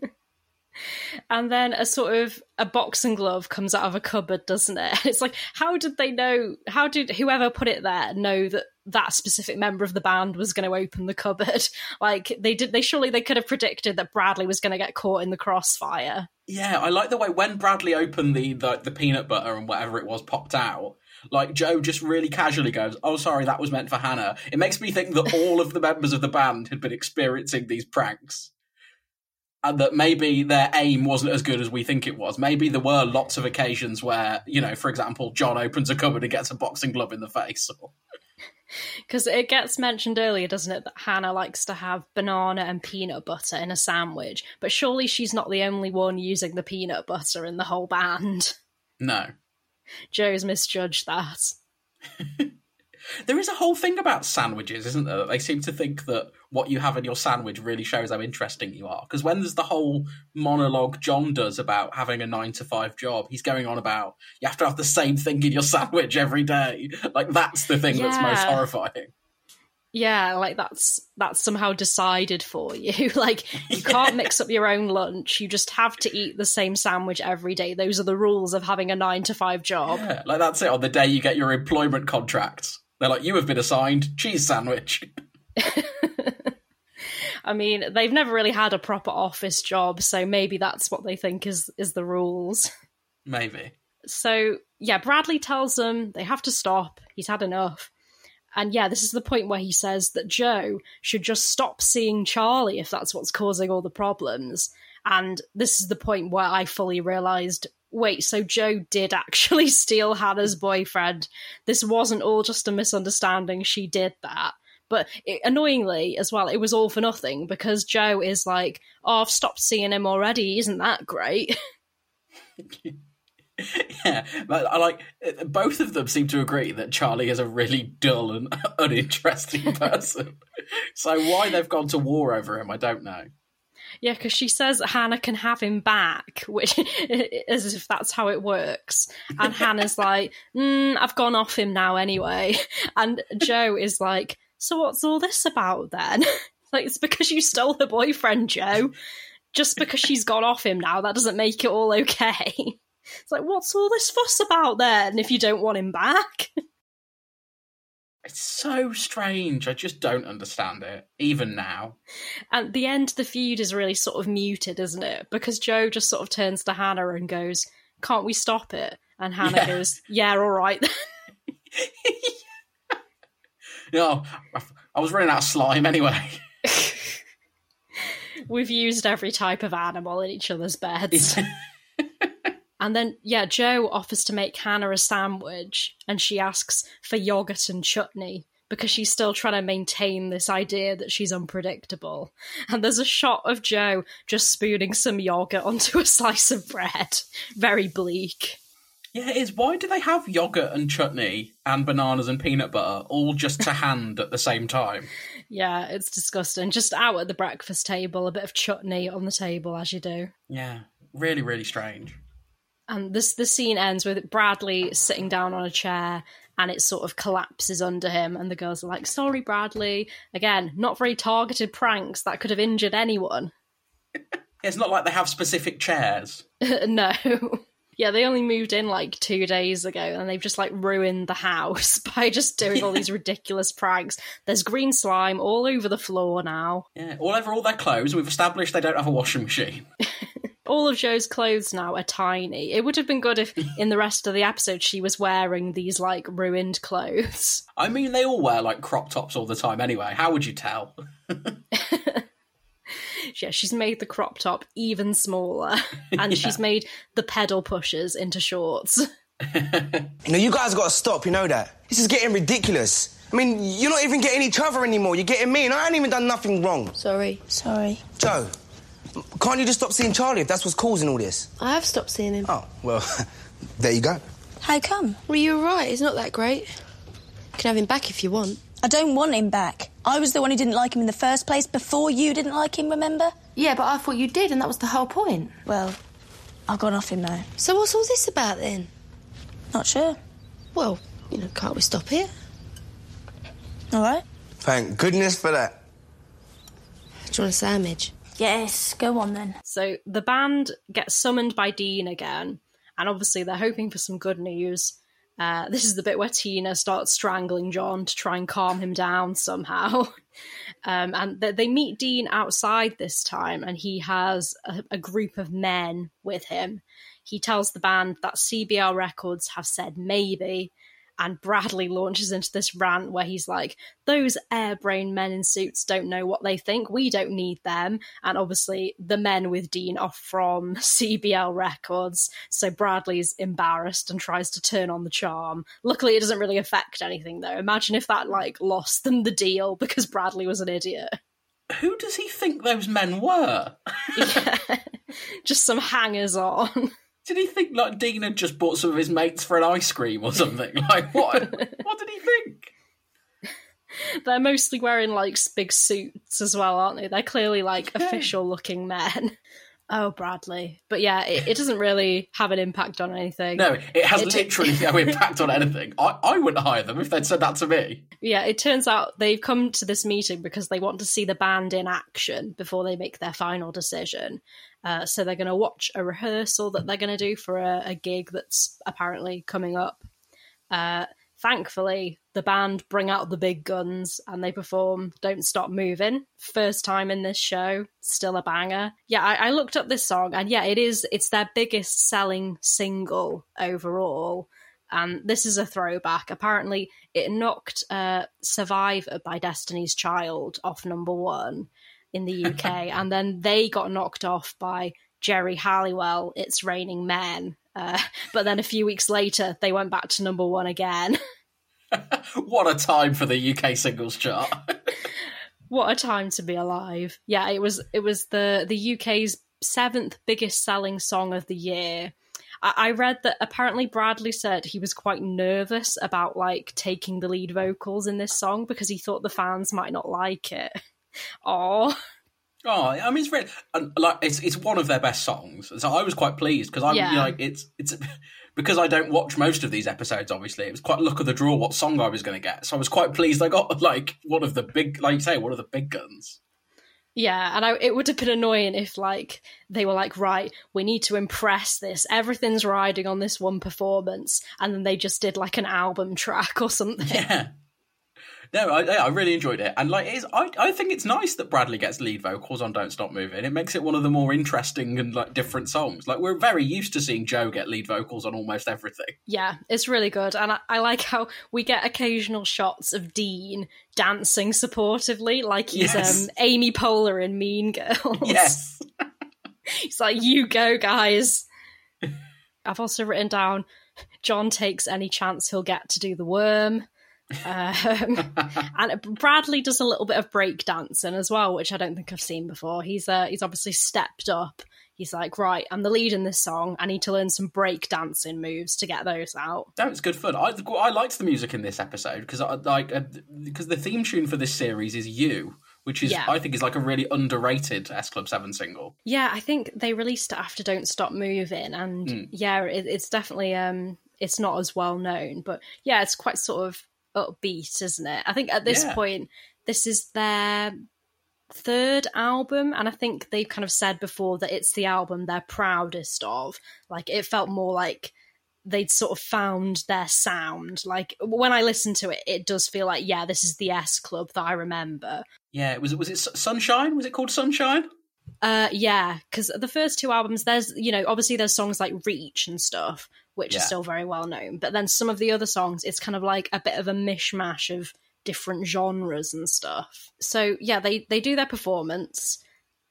and then a sort of a boxing glove comes out of a cupboard, doesn't it? It's like, how did they know? How did whoever put it there know that that specific member of the band was going to open the cupboard? Like they did. They surely they could have predicted that Bradley was going to get caught in the crossfire. Yeah, I like the way when Bradley opened the, the the peanut butter and whatever it was popped out. Like Joe just really casually goes, "Oh, sorry, that was meant for Hannah." It makes me think that all of the members of the band had been experiencing these pranks, and that maybe their aim wasn't as good as we think it was. Maybe there were lots of occasions where, you know, for example, John opens a cupboard and gets a boxing glove in the face. Or, Because it gets mentioned earlier, doesn't it, that Hannah likes to have banana and peanut butter in a sandwich. But surely she's not the only one using the peanut butter in the whole band. no, Joe's misjudged that. There is a whole thing about sandwiches, isn't there? They seem to think that what you have in your sandwich really shows how interesting you are. Because when there's the whole monologue John does about having a nine to five job, he's going on about you have to have the same thing in your sandwich every day. Like that's the thing that's most horrifying. Yeah, like that's that's somehow decided for you. like you can't mix up your own lunch. You just have to eat the same sandwich every day. Those are the rules of having a nine to five job. Yeah, like that's it. On the day you get your employment contract, they're like, you have been assigned cheese sandwich. I mean, they've never really had a proper office job, so maybe that's what they think is is the rules. Maybe. So yeah, Bradley tells them they have to stop. He's had enough. And yeah, this is the point where he says that Joe should just stop seeing Charlie if that's what's causing all the problems. And this is the point where I fully realized wait, so Joe did actually steal Hannah's boyfriend. This wasn't all just a misunderstanding. She did that. But it, annoyingly, as well, it was all for nothing because Joe is like, oh, I've stopped seeing him already. Isn't that great? Yeah, but I like both of them seem to agree that Charlie is a really dull and uninteresting person. so why they've gone to war over him, I don't know. Yeah, because she says Hannah can have him back, which as if that's how it works. And Hannah's like, mm, "I've gone off him now anyway." And Joe is like, "So what's all this about then?" like, it's because you stole her boyfriend, Joe. Just because she's gone off him now, that doesn't make it all okay. It's like, what's all this fuss about then? If you don't want him back, It's so strange. I just don't understand it, even now. At the end, the feud is really sort of muted, isn't it? Because Joe just sort of turns to Hannah and goes, Can't we stop it? And Hannah Yeah. goes, Yeah, all right. You know, I, I was running out of slime anyway. We've used every type of animal in each other's beds. And then, yeah, Joe offers to make Hannah a sandwich and she asks for yogurt and chutney because she's still trying to maintain this idea that she's unpredictable. And there's a shot of Joe just spooning some yogurt onto a slice of bread. Very bleak. Yeah, it is. Why do they have yogurt and chutney and bananas and peanut butter all just to hand at the same time? Yeah, it's disgusting. Just out at the breakfast table, a bit of chutney on the table as you do. Yeah, really, really strange. And this the scene ends with Bradley sitting down on a chair and it sort of collapses under him and the girls are like, Sorry, Bradley. Again, not very targeted pranks that could have injured anyone. It's not like they have specific chairs. no. Yeah, they only moved in like two days ago and they've just like ruined the house by just doing all these ridiculous pranks. There's green slime all over the floor now. Yeah, all over all their clothes. We've established they don't have a washing machine. All of Joe's clothes now are tiny. It would have been good if in the rest of the episode she was wearing these like ruined clothes. I mean, they all wear like crop tops all the time anyway. How would you tell? Yeah, she's made the crop top even smaller and Yeah. she's made the pedal pushers into shorts. You know, you guys gotta stop, you know that? This is getting ridiculous. I mean, you're not even getting each other anymore. You're getting me, and I ain't even done nothing wrong. Sorry. Sorry. Joe, can't you just stop seeing Charlie if that's what's causing all this? I have stopped seeing him. Oh, well, there you go. How come? Well, you're right. He's not that great. You can have him back if you want. I don't want him back. I was the one who didn't like him in the first place before you didn't like him, remember? Yeah, but I thought you did, and that was the whole point. Well, I've gone off him now. So what's all this about then? Not sure. Well, you know, can't we stop here? All right. Thank goodness for that. Do you want a sandwich? Yes, go on then. So the band gets summoned by Dean again, and obviously they're hoping for some good news. Uh, this is the bit where Tina starts strangling John to try and calm him down somehow. Um, and th- they meet Dean outside this time, and he has a, a group of men with him. He tells the band that CBR Records have said maybe, and Bradley launches into this rant where he's like, Those airbrain men in suits don't know what they think. We don't need them. And obviously, the men with Dean are from CBL Records. So Bradley's embarrassed and tries to turn on the charm. Luckily, it doesn't really affect anything, though. Imagine if that, like, lost them the deal because Bradley was an idiot. Who does he think those men were? Just some hangers on. Did he think like Dean had just bought some of his mates for an ice cream or something? Like what? what did he think? They're mostly wearing like big suits as well, aren't they? They're clearly like official looking men. Oh, Bradley. But yeah, it, it doesn't really have an impact on anything. No, it has It- literally no impact on anything. I, I wouldn't hire them if they'd said that to me. Yeah, it turns out they've come to this meeting because they want to see the band in action before they make their final decision. Uh, so they're going to watch a rehearsal that they're going to do for a, a gig that's apparently coming up. Uh, thankfully, the band bring out the big guns and they perform Don't Stop Moving. First time in this show, still a banger. Yeah, I, I looked up this song and yeah, it is, it's their biggest selling single overall. And this is a throwback. Apparently, it knocked uh, Survivor by Destiny's Child off number one in the UK. and then they got knocked off by Geri Halliwell, It's Raining Men. Uh, but then a few weeks later, they went back to number one again. What a time for the UK singles chart. what a time to be alive! Yeah, it was. It was the the UK's seventh biggest selling song of the year. I, I read that apparently Bradley said he was quite nervous about like taking the lead vocals in this song because he thought the fans might not like it. Oh, Oh, I mean, it's really and, like it's it's one of their best songs. So I was quite pleased because I'm Yeah. you know, like it's it's because I don't watch most of these episodes. Obviously, it was quite luck of the draw what song I was going to get. So I was quite pleased I got like one of the big, like you say, one of the big guns. Yeah, and I, it would have been annoying if like they were like, right, we need to impress this. Everything's riding on this one performance, and then they just did like an album track or something. Yeah. No, I, I really enjoyed it, and like, it is, I, I think it's nice that Bradley gets lead vocals on "Don't Stop Moving." It makes it one of the more interesting and like different songs. Like, we're very used to seeing Joe get lead vocals on almost everything. Yeah, it's really good. And I, I like how we get occasional shots of Dean dancing supportively, like he's Yes. um, Amy Poehler in Mean Girls. Yes, He's like, you go, guys. I've also written down John takes any chance he'll get to do the worm. Um, and Bradley does a little bit of break dancing as well, which I don't think I've seen before. He's uh, he's obviously stepped up. He's like, right, I'm the lead in this song. I need to learn some break dancing moves to get those out. that was good fun. I I liked the music in this episode because I like uh, because the theme tune for this series is "You," which is Yeah. I think is like a really underrated S Club Seven single. Yeah, I think they released it after Don't Stop Moving, and Mm. yeah, it, it's definitely um, it's not as well known, but yeah, it's quite sort of upbeat, isn't it? I think at this Yeah. point, this is their third album, and I think they've kind of said before that it's the album they're proudest of. Like it felt more like they'd sort of found their sound. Like when I listen to it, it does feel like yeah, this is the S Club that I remember. Yeah, was it was it Sunshine? Was it called Sunshine? Uh, yeah, because the first two albums, there's you know obviously there's songs like Reach and stuff, which Yeah. are still very well known. But then some of the other songs, it's kind of like a bit of a mishmash of different genres and stuff. So yeah, they they do their performance,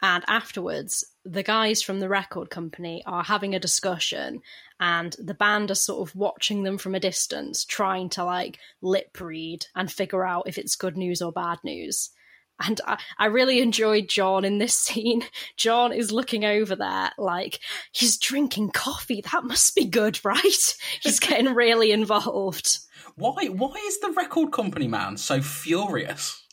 and afterwards, the guys from the record company are having a discussion, and the band are sort of watching them from a distance, trying to like lip read and figure out if it's good news or bad news. And I, I really enjoyed John in this scene. John is looking over there like he's drinking coffee. That must be good, right? He's getting really involved. Why why is the record company man so furious?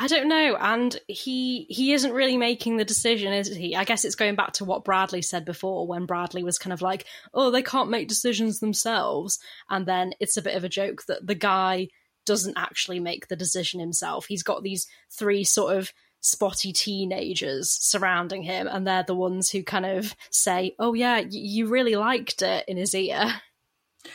I don't know, and he he isn't really making the decision, is he? I guess it's going back to what Bradley said before, when Bradley was kind of like, "Oh, they can't make decisions themselves," and then it's a bit of a joke that the guy doesn't actually make the decision himself. He's got these three sort of spotty teenagers surrounding him, and they're the ones who kind of say, "Oh yeah, y- you really liked it" in his ear.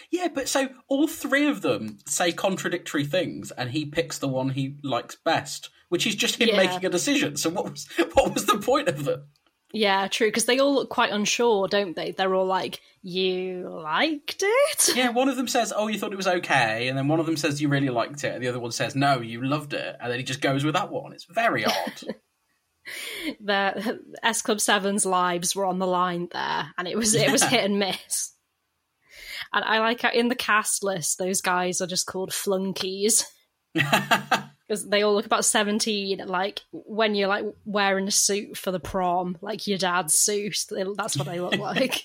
Yeah, but so all three of them say contradictory things, and he picks the one he likes best, which is just him Yeah. making a decision. So what was what was the point of them? Yeah, true, because they all look quite unsure, don't they? They're all like, "You liked it." Yeah, one of them says, "Oh, you thought it was okay," and then one of them says, "You really liked it," and the other one says, "No, you loved it," and then he just goes with that one. It's very odd. the S Club Seven's lives were on the line there, and it was it was hit and miss. And I like in the cast list, those guys are just called flunkies because they all look about seventeen. Like when you're like wearing a suit for the prom, like your dad's suit, that's what they look like.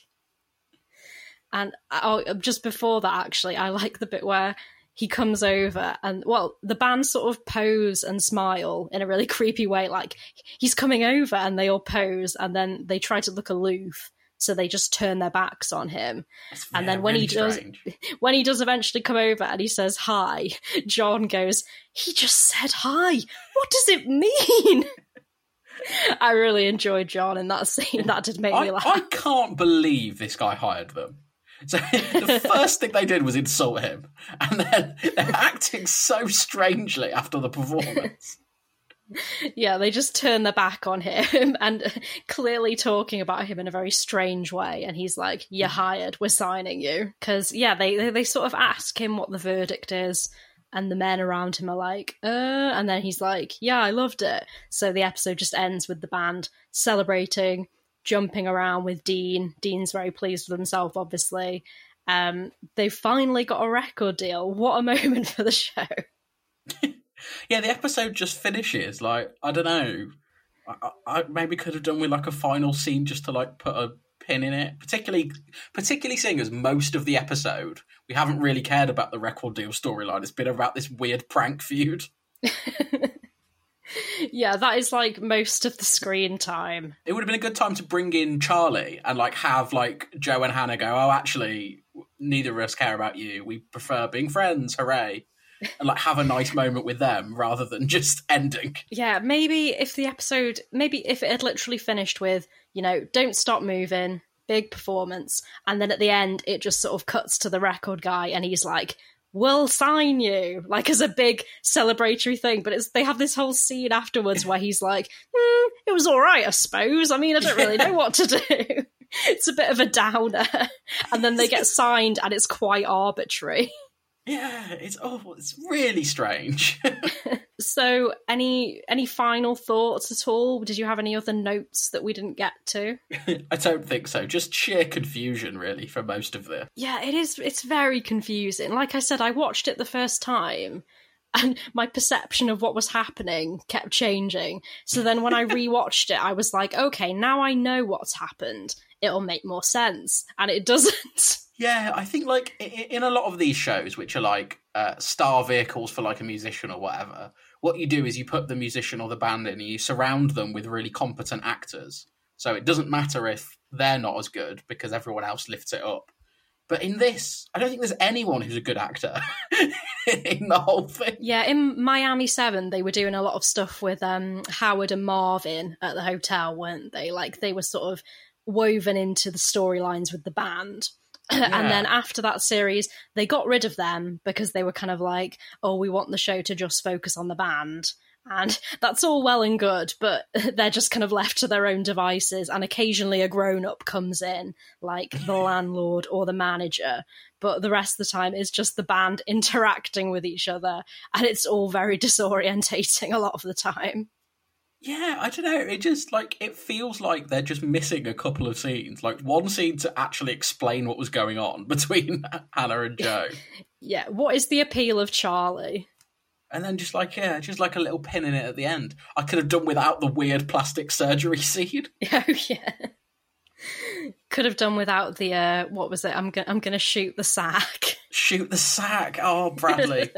And oh, just before that, actually, I like the bit where he comes over and well, the band sort of pose and smile in a really creepy way, like he's coming over, and they all pose, and then they try to look aloof, so they just turn their backs on him. and then when he does, strange. when he does eventually come over and he says hi, John goes, "He just said hi. What does it mean?" I really enjoyed John in that scene. That did make I, me laugh. I can't believe this guy hired them. So the first thing they did was insult him, and then they're acting so strangely after the performance. Yeah, they just turn their back on him and clearly talking about him in a very strange way. And he's like, "You're hired. We're signing you." Because yeah, they, they they sort of ask him what the verdict is, and the men around him are like, "Uh," and then he's like, "Yeah, I loved it." So the episode just ends with the band celebrating, jumping around with Dean. Dean's very pleased with himself, obviously. Um, they finally got a record deal. What a moment for the show! Yeah, the episode just finishes. Like I don't know, I, I maybe could have done with like a final scene just to like put a pin in it. Particularly, particularly seeing as most of the episode we haven't really cared about the record deal storyline. It's been about this weird prank feud. yeah, that is like most of the screen time. It would have been a good time to bring in Charlie and like have like Joe and Hannah go, oh, actually, neither of us care about you. We prefer being friends. Hooray! And like have a nice moment with them rather than just ending. Yeah, maybe if the episode, maybe if it had literally finished with, you know, don't stop moving, big performance, and then at the end it just sort of cuts to the record guy and he's like, we'll sign you like as a big celebratory thing but it's they have this whole scene afterwards where he's like mm, it was all right i suppose. I mean i don't really know what to do. It's a bit of a downer. And then they get signed and it's quite arbitrary Yeah, it's oh, it's really strange. so any any final thoughts at all did you have any other notes that we didn't get to I don't think so. Just sheer confusion, really, for most of this. Yeah, it is. It's very confusing. Like I said, I watched it the first time, and my perception of what was happening kept changing. So then, when I rewatched it, I was like, okay, now I know what's happened. It'll make more sense, and it doesn't. Yeah, I think like in a lot of these shows, which are like uh, star vehicles for like a musician or whatever, what you do is you put the musician or the band in, and you surround them with really competent actors. So it doesn't matter if they're not as good because everyone else lifts it up. But in this, I don't think there's anyone who's a good actor in the whole thing. Yeah, in Miami Seven, they were doing a lot of stuff with um, Howard and Marvin at the hotel, weren't they? Like they were sort of woven into the storylines with the band. and then after that series, they got rid of them because they were kind of like, oh, we want the show to just focus on the band. And that's all well and good, but they're just kind of left to their own devices. And occasionally a grown up comes in, like the landlord or the manager. But the rest of the time is just the band interacting with each other. And it's all very disorientating a lot of the time. Yeah, I don't know. It just like it feels like they're just missing a couple of scenes. Like one scene to actually explain what was going on between Hannah and Joe. Yeah, what is the appeal of Charlie? And then just like yeah, just like a little pin in it at the end. I could have done without the weird plastic surgery scene. Oh yeah. Could have done without the uh what was it? I'm gonna I'm gonna shoot the sack. Shoot the sack. Oh, Bradley.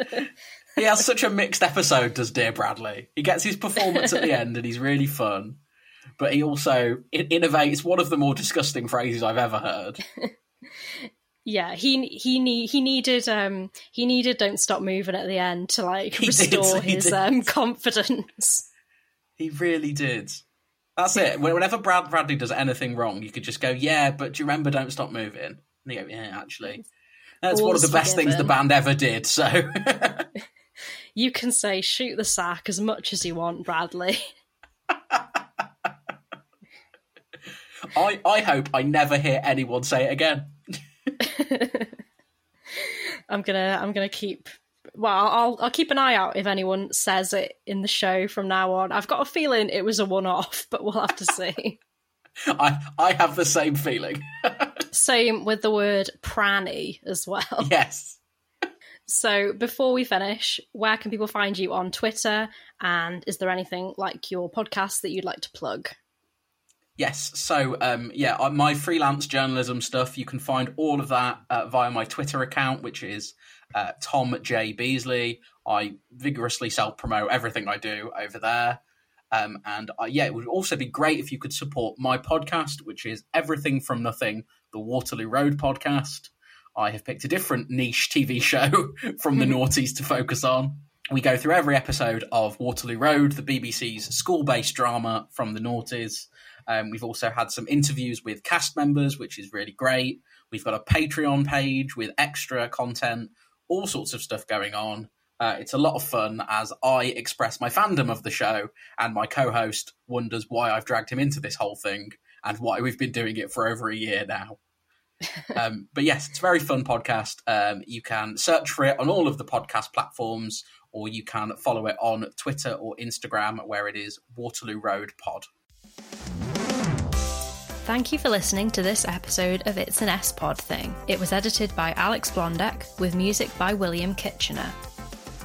he has such a mixed episode, does dear Bradley. He gets his performance at the end and he's really fun. But he also in- innovates one of the more disgusting phrases I've ever heard. Yeah, he he need he needed um he needed don't stop moving at the end to like He restore he his um confidence. He really did. That's it. Whenever Brad Bradley does anything wrong, you could just go, "Yeah, but do you remember? Don't stop moving." And you go, "Yeah, actually." That's one of the best things the band ever did. So You can say shoot the sack as much as you want, Bradley. I, I hope I never hear anyone say it again. I'm gonna I'm gonna keep well I'll I'll keep an eye out if anyone says it in the show from now on. I've got a feeling it was a one off, but we'll have to see. I I have the same feeling. Same with the word pranny as well. Yes. So before we finish, where can people find you on Twitter? And is there anything like your podcast that you'd like to plug? Yes. So, um, yeah, uh, my freelance journalism stuff, you can find all of that uh, via my Twitter account, which is uh, Tom J. Beasley. I vigorously self promote everything I do over there. Um, and uh, yeah, it would also be great if you could support my podcast, which is Everything from Nothing, the Waterloo Road podcast. I have picked a different niche TV show from the noughties to focus on. We go through every episode of Waterloo Road, the BBC's school based drama from the noughties. Um, we've also had some interviews with cast members, which is really great. We've got a Patreon page with extra content, all sorts of stuff going on. Uh, it's a lot of fun as I express my fandom of the show, and my co host wonders why I've dragged him into this whole thing and why we've been doing it for over a year now. um, but yes, it's a very fun podcast. Um, you can search for it on all of the podcast platforms, or you can follow it on Twitter or Instagram, where it is Waterloo Road Pod. Thank you for listening to this episode of It's an S Pod Thing. It was edited by Alex Blondek with music by William Kitchener.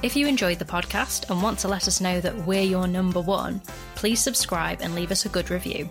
If you enjoyed the podcast and want to let us know that we're your number one, please subscribe and leave us a good review.